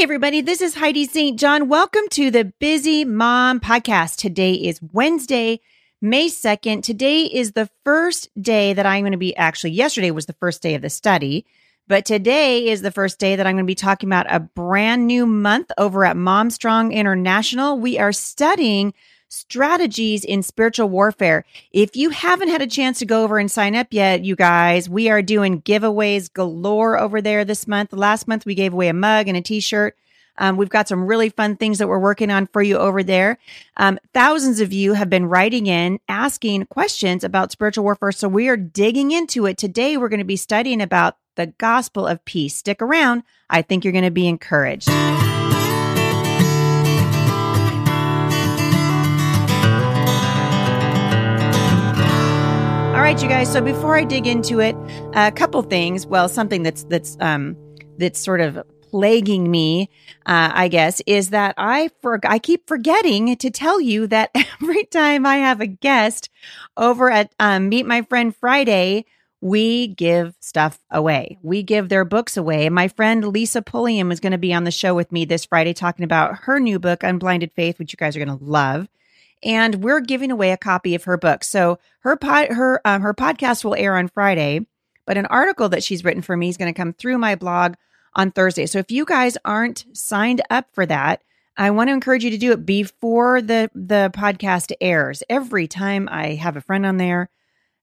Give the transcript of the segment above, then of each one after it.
Hey, everybody, this is Heidi St. John. Welcome to the Busy Mom Podcast. Today is Wednesday, May 2nd. Today is the first day that I'm going to be actually, yesterday was the first day of the study, but today is the first day that I'm going to be talking about a brand new month over at Mom Strong International. We are studying strategies in spiritual warfare. If you haven't had a chance to go over and sign up yet, you guys, we are doing giveaways galore over there this month. Last month, we gave away a mug and a t shirt. Um, we've got some really fun things that we're working on for you over there. Um, thousands of you have been writing in asking questions about spiritual warfare. So we are digging into it. Today, we're going to be studying about the gospel of peace. Stick around. I think you're going to be encouraged. Right, you guys. So before I dig into it, a couple things. Well, something that's that's um that's sort of plaguing me, uh, I guess, is that I for I keep forgetting to tell you that every time I have a guest over at um, Meet My Friend Friday, we give stuff away. We give their books away. My friend Lisa Pulliam is going to be on the show with me this Friday talking about her new book, Unblinded Faith, which you guys are going to love and we're giving away a copy of her book. So her pod, her um, her podcast will air on Friday, but an article that she's written for me is going to come through my blog on Thursday. So if you guys aren't signed up for that, I want to encourage you to do it before the the podcast airs. Every time I have a friend on there,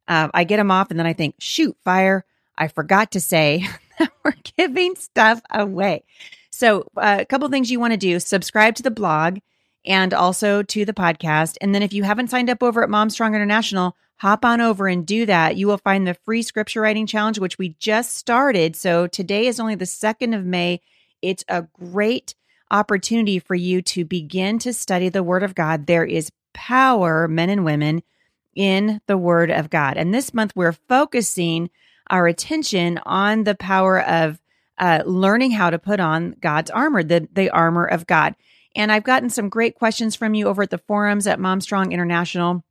uh, I get them off, and then I think, shoot, fire! I forgot to say that we're giving stuff away. So uh, a couple things you want to do: subscribe to the blog and also to the podcast. And then if you haven't signed up over at Mom Strong International, hop on over and do that. You will find the free scripture writing challenge, which we just started. So today is only the 2nd of May. It's a great opportunity for you to begin to study the Word of God. There is power, men and women, in the Word of God. And this month, we're focusing our attention on the power of uh, learning how to put on God's armor, the, the armor of God. And I've gotten some great questions from you over at the forums at Momstrong International.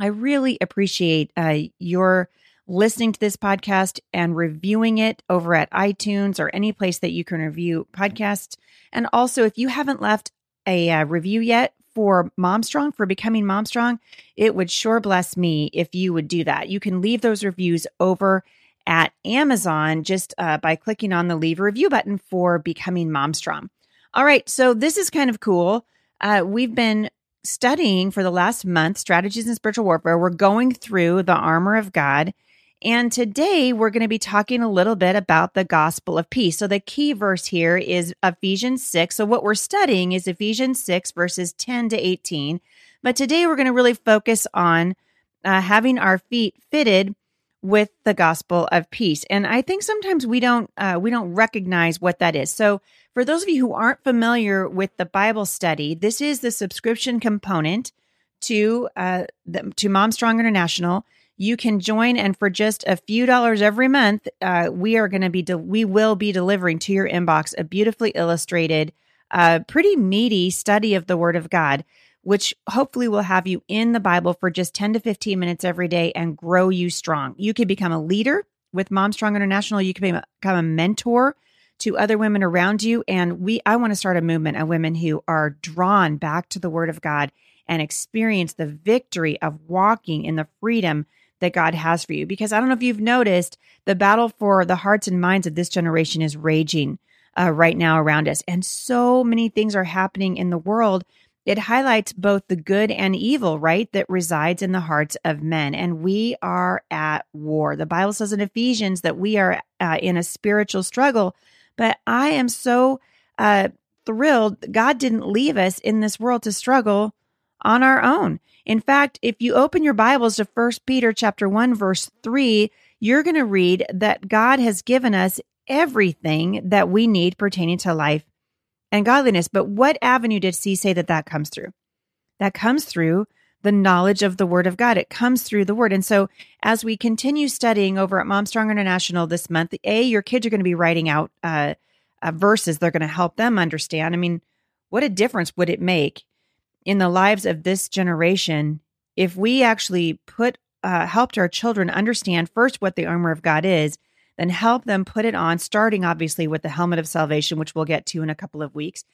I really appreciate uh, your listening to this podcast and reviewing it over at iTunes or any place that you can review podcasts. And also, if you haven't left a uh, review yet for Momstrong, for becoming Momstrong, it would sure bless me if you would do that. You can leave those reviews over at Amazon just uh, by clicking on the leave a review button for becoming Momstrong. All right. So this is kind of cool. Uh, we've been studying for the last month strategies in spiritual warfare. We're going through the armor of God. And today we're going to be talking a little bit about the gospel of peace. So the key verse here is Ephesians 6. So what we're studying is Ephesians 6, verses 10 to 18. But today we're going to really focus on uh, having our feet fitted with the gospel of peace. And I think sometimes we don't uh, we don't recognize what that is. So for those of you who aren't familiar with the Bible study, this is the subscription component to uh, the, to Mom Strong International. You can join, and for just a few dollars every month, uh, we are going to be de- we will be delivering to your inbox a beautifully illustrated, uh, pretty meaty study of the Word of God, which hopefully will have you in the Bible for just ten to fifteen minutes every day and grow you strong. You can become a leader with Mom Strong International. You can become a mentor to other women around you. And we, I want to start a movement of women who are drawn back to the word of God and experience the victory of walking in the freedom that God has for you. Because I don't know if you've noticed, the battle for the hearts and minds of this generation is raging uh, right now around us. And so many things are happening in the world. It highlights both the good and evil, right, that resides in the hearts of men. And we are at war. The Bible says in Ephesians that we are uh, in a spiritual struggle but I am so uh, thrilled God didn't leave us in this world to struggle on our own. In fact, if you open your Bibles to First Peter chapter 1 verse 3, you're going to read that God has given us everything that we need pertaining to life and godliness. But what avenue did C say that that comes through? That comes through the knowledge of the word of God. It comes through the word. And so as we continue studying over at Mom Strong International this month, A, your kids are going to be writing out uh, uh, verses. They're going to help them understand. I mean, what a difference would it make in the lives of this generation if we actually put, uh, helped our children understand first what the armor of God is, then help them put it on, starting obviously with the helmet of salvation, which we'll get to in a couple of weeks.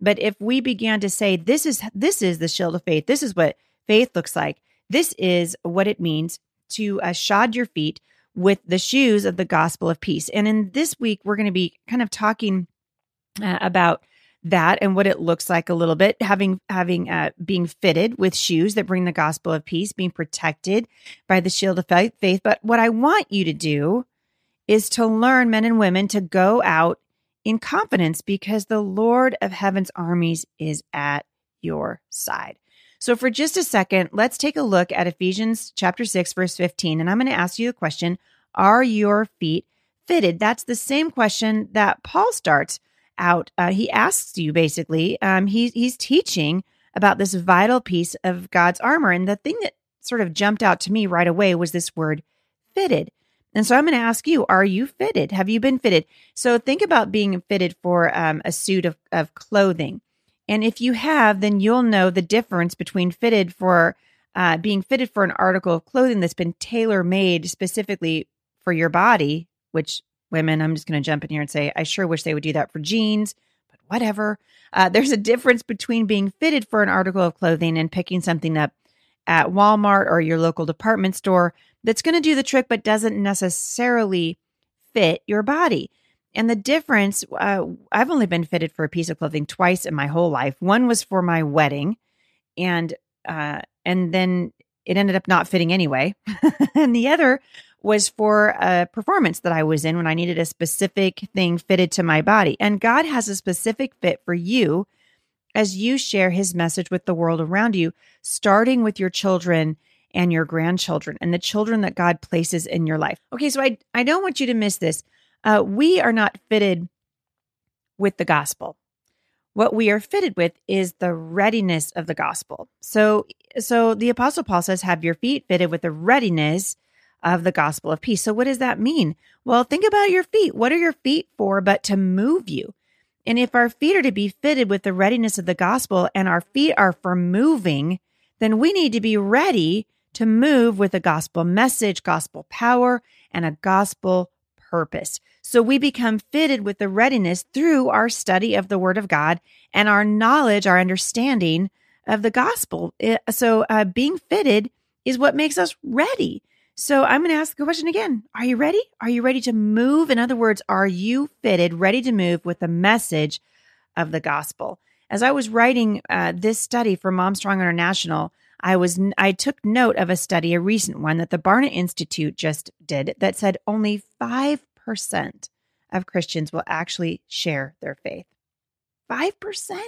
But if we began to say, this is this is the shield of faith, this is what faith looks like, this is what it means to uh, shod your feet with the shoes of the gospel of peace. And in this week, we're going to be kind of talking uh, about that and what it looks like a little bit having having uh, being fitted with shoes that bring the gospel of peace being protected by the shield of faith but what i want you to do is to learn men and women to go out in confidence because the lord of heaven's armies is at your side so for just a second let's take a look at ephesians chapter 6 verse 15 and i'm going to ask you the question are your feet fitted that's the same question that paul starts out, uh, he asks you basically, um, he, he's teaching about this vital piece of God's armor. And the thing that sort of jumped out to me right away was this word fitted. And so I'm going to ask you, are you fitted? Have you been fitted? So think about being fitted for um, a suit of, of clothing. And if you have, then you'll know the difference between fitted for uh, being fitted for an article of clothing that's been tailor made specifically for your body, which women, I'm just going to jump in here and say, I sure wish they would do that for jeans, but whatever. Uh, there's a difference between being fitted for an article of clothing and picking something up at Walmart or your local department store that's going to do the trick, but doesn't necessarily fit your body. And the difference, uh, I've only been fitted for a piece of clothing twice in my whole life. One was for my wedding, and uh, and then it ended up not fitting anyway. and the other was for a performance that I was in when I needed a specific thing fitted to my body. And God has a specific fit for you as you share his message with the world around you, starting with your children and your grandchildren and the children that God places in your life. Okay, so I, I don't want you to miss this. Uh, we are not fitted with the gospel. What we are fitted with is the readiness of the gospel. So, so the apostle Paul says, have your feet fitted with the readiness of the gospel of peace. So, what does that mean? Well, think about your feet. What are your feet for but to move you? And if our feet are to be fitted with the readiness of the gospel and our feet are for moving, then we need to be ready to move with a gospel message, gospel power, and a gospel purpose. So we become fitted with the readiness through our study of the Word of God and our knowledge, our understanding of the gospel. So uh, being fitted is what makes us ready. So I'm going to ask the question again. Are you ready? Are you ready to move? In other words, are you fitted, ready to move with the message of the gospel? As I was writing uh, this study for Mom Strong International, I was I took note of a study, a recent one that the Barna Institute just did that said only 5% of Christians will actually share their faith. 5%.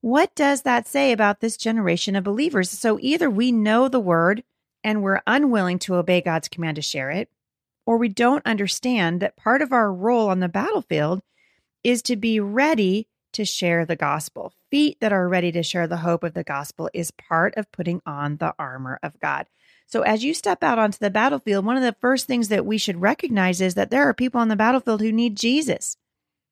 What does that say about this generation of believers? So either we know the word and we're unwilling to obey God's command to share it, or we don't understand that part of our role on the battlefield is to be ready to share the gospel. Feet that are ready to share the hope of the gospel is part of putting on the armor of God. So, as you step out onto the battlefield, one of the first things that we should recognize is that there are people on the battlefield who need Jesus.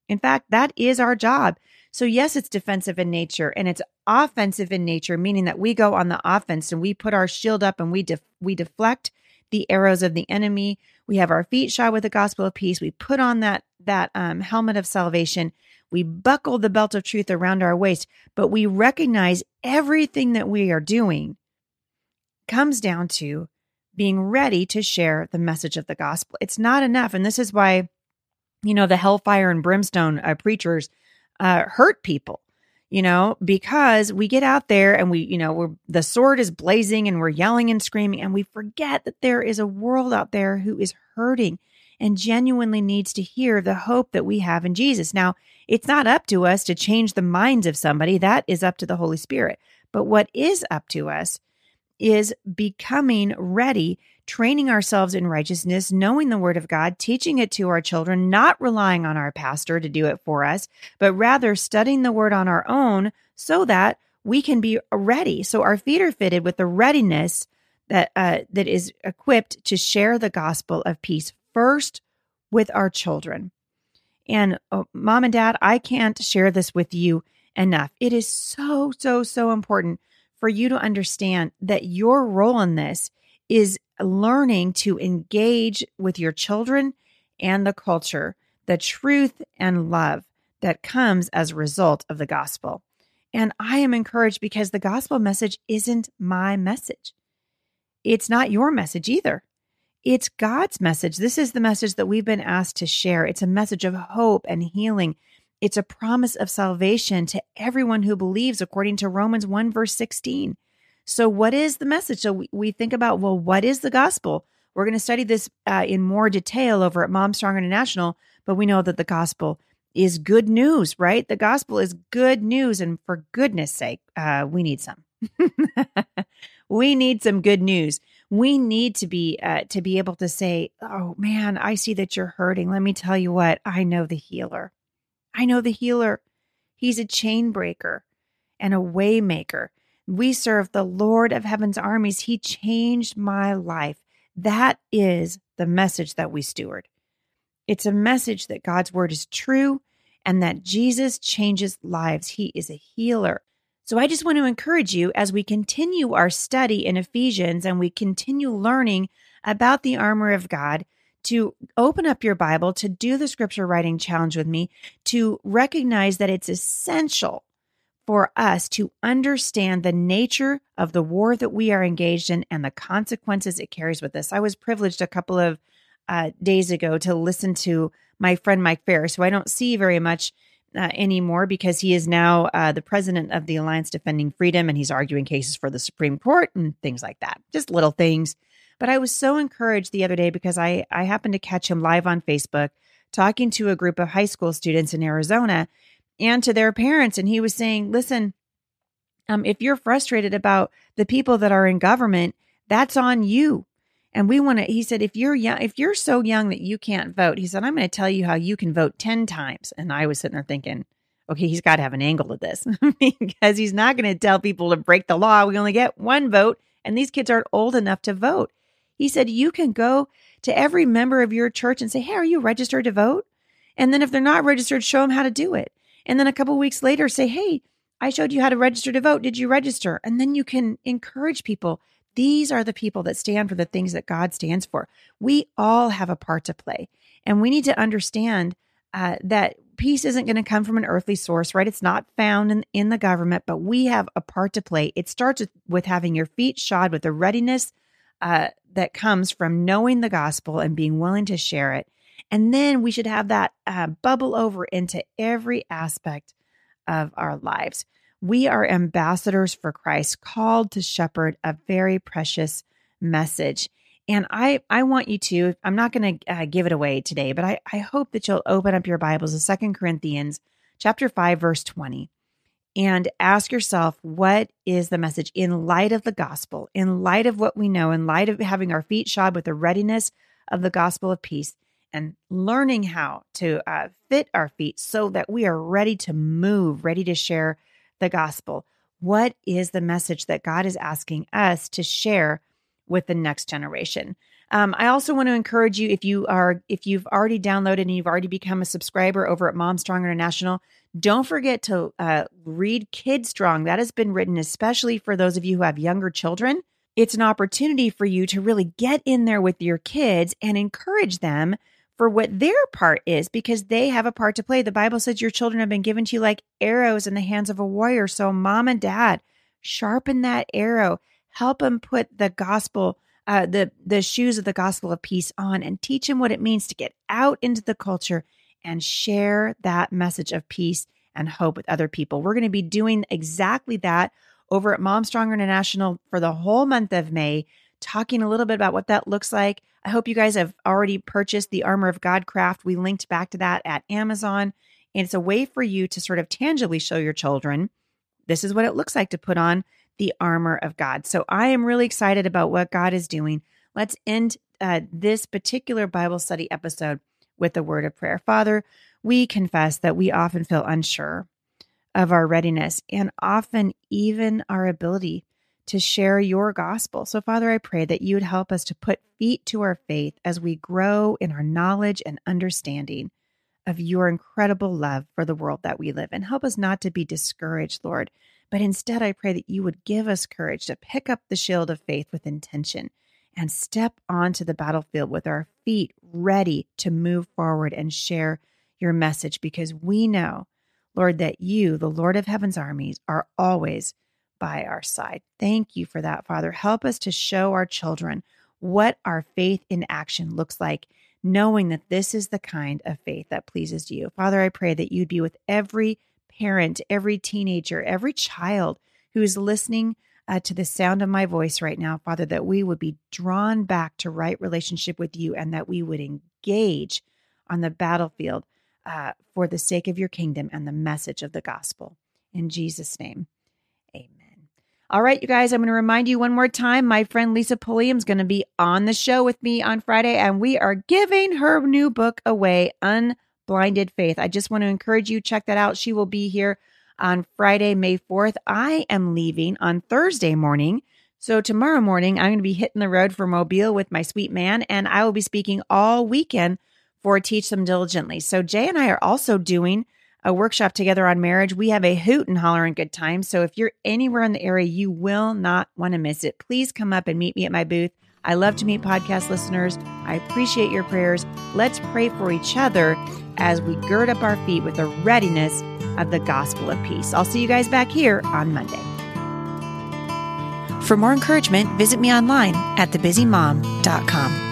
In fact, that is our job so, yes, it's defensive in nature and it's offensive in nature, meaning that we go on the offense and we put our shield up and we def- we deflect the arrows of the enemy. We have our feet shod with the gospel of peace. We put on that that um, helmet of salvation. We buckle the belt of truth around our waist, but we recognize everything that we are doing comes down to being ready to share the message of the gospel. It's not enough, and this is why, you know, the hellfire and brimstone uh, preachers uh, hurt people you know, because we get out there and we, you know, we're the sword is blazing and we're yelling and screaming and we forget that there is a world out there who is hurting and genuinely needs to hear the hope that we have in Jesus. Now, it's not up to us to change the minds of somebody. That is up to the Holy Spirit. But what is up to us is becoming ready training ourselves in righteousness, knowing the word of God, teaching it to our children, not relying on our pastor to do it for us, but rather studying the word on our own so that we can be ready. So our feet are fitted with the readiness that uh, that is equipped to share the gospel of peace first with our children. And oh, mom and dad, I can't share this with you enough. It is so so so important for you to understand that your role in this is learning to engage with your children and the culture the truth and love that comes as a result of the gospel. And I am encouraged because the gospel message isn't my message. It's not your message either. It's God's message. This is the message that we've been asked to share. It's a message of hope and healing. It's a promise of salvation to everyone who believes, according to Romans 1, verse 16. So, what is the message? So, we, we think about, well, what is the gospel? We're going to study this uh, in more detail over at Mom Strong International, but we know that the gospel is good news, right? The gospel is good news. And for goodness sake, uh, we need some. we need some good news. We need to be uh, to be able to say, "Oh man, I see that you're hurting. Let me tell you what. I know the healer. I know the healer. He's a chain breaker and a waymaker. We serve the Lord of Heaven's armies. He changed my life. That is the message that we steward. It's a message that God's word is true and that Jesus changes lives. He is a healer. So I just want to encourage you as we continue our study in Ephesians and we continue learning about the armor of God to open up your Bible, to do the scripture writing challenge with me, to recognize that it's essential for us to understand the nature of the war that we are engaged in and the consequences it carries with us. I was privileged a couple of uh, days ago to listen to my friend Mike Farris, who I don't see very much uh, anymore because he is now uh, the president of the Alliance Defending Freedom and he's arguing cases for the Supreme Court and things like that. Just little things. But I was so encouraged the other day because I, I happened to catch him live on Facebook talking to a group of high school students in Arizona and to their parents. And he was saying, listen, um, if you're frustrated about the people that are in government, that's on you. And we want to, he said, if you're young, if you're so young that you can't vote, he said, I'm going to tell you how you can vote 10 times. And I was sitting there thinking, okay, he's got to have an angle to this because he's not going to tell people to break the law. We only get one vote, and these kids aren't old enough to vote. He said, you can go to every member of your church and say, hey, are you registered to vote? And then if they're not registered, show them how to do it. And then a couple weeks later, say, hey, I showed you how to register to vote. Did you register? And then you can encourage people these are the people that stand for the things that God stands for. We all have a part to play. And we need to understand uh, that peace isn't going to come from an earthly source, right? It's not found in, in the government, but we have a part to play. It starts with, with having your feet shod with the readiness uh, that comes from knowing the gospel and being willing to share it. And then we should have that uh, bubble over into every aspect of our lives. We are ambassadors for Christ, called to shepherd a very precious message. And I, I want you to, I'm not going to uh, give it away today, but I, I hope that you'll open up your Bibles to Second Corinthians chapter 5, verse 20, and ask yourself, what is the message in light of the gospel, in light of what we know, in light of having our feet shod with the readiness of the gospel of peace, and learning how to uh, fit our feet so that we are ready to move, ready to share the gospel? What is the message that God is asking us to share with the next generation? Um, I also want to encourage you if you are if you've already downloaded and you've already become a subscriber over at Mom Strong International, don't forget to uh, read Kid Strong. That has been written especially for those of you who have younger children. It's an opportunity for you to really get in there with your kids and encourage them for what their part is because they have a part to play. The Bible says your children have been given to you like arrows in the hands of a warrior. So, mom and dad, sharpen that arrow. Help them put the gospel, uh, the the shoes of the gospel of peace on, and teach them what it means to get out into the culture and share that message of peace and hope with other people. We're going to be doing exactly that over at Mom Strong International for the whole month of May talking a little bit about what that looks like. I hope you guys have already purchased the Armor of God craft. We linked back to that at Amazon. And it's a way for you to sort of tangibly show your children this is what it looks like to put on the armor of God. So I am really excited about what God is doing. Let's end uh, this particular Bible study episode with a word of prayer. Father, we confess that we often feel unsure of our readiness and often even our ability to share your gospel. So, Father, I pray that you would help us to put feet to our faith as we grow in our knowledge and understanding of your incredible love for the world that we live in. Help us not to be discouraged, Lord, but instead I pray that you would give us courage to pick up the shield of faith with intention and step onto the battlefield with our feet ready to move forward and share your message because we know, Lord, that you, the Lord of heaven's armies, are always by our side. Thank you for that, Father. Help us to show our children what our faith in action looks like, knowing that this is the kind of faith that pleases you. Father, I pray that you'd be with every parent, every teenager, every child who is listening uh, to the sound of my voice right now, Father, that we would be drawn back to right relationship with you and that we would engage on the battlefield uh, for the sake of your kingdom and the message of the gospel. In Jesus' name, amen. All right, you guys, I'm going to remind you one more time. My friend Lisa Pulliam is going to be on the show with me on Friday, and we are giving her new book away, Unblinded Faith. I just want to encourage you, check that out. She will be here on Friday, May 4th. I am leaving on Thursday morning. So tomorrow morning, I'm going to be hitting the road for Mobile with my sweet man, and I will be speaking all weekend for Teach Them Diligently. So Jay and I are also doing a workshop together on marriage. We have a hoot and holler and good time. So if you're anywhere in the area, you will not want to miss it. Please come up and meet me at my booth. I love to meet podcast listeners. I appreciate your prayers. Let's pray for each other as we gird up our feet with the readiness of the gospel of peace. I'll see you guys back here on Monday. For more encouragement, visit me online at thebusymom.com.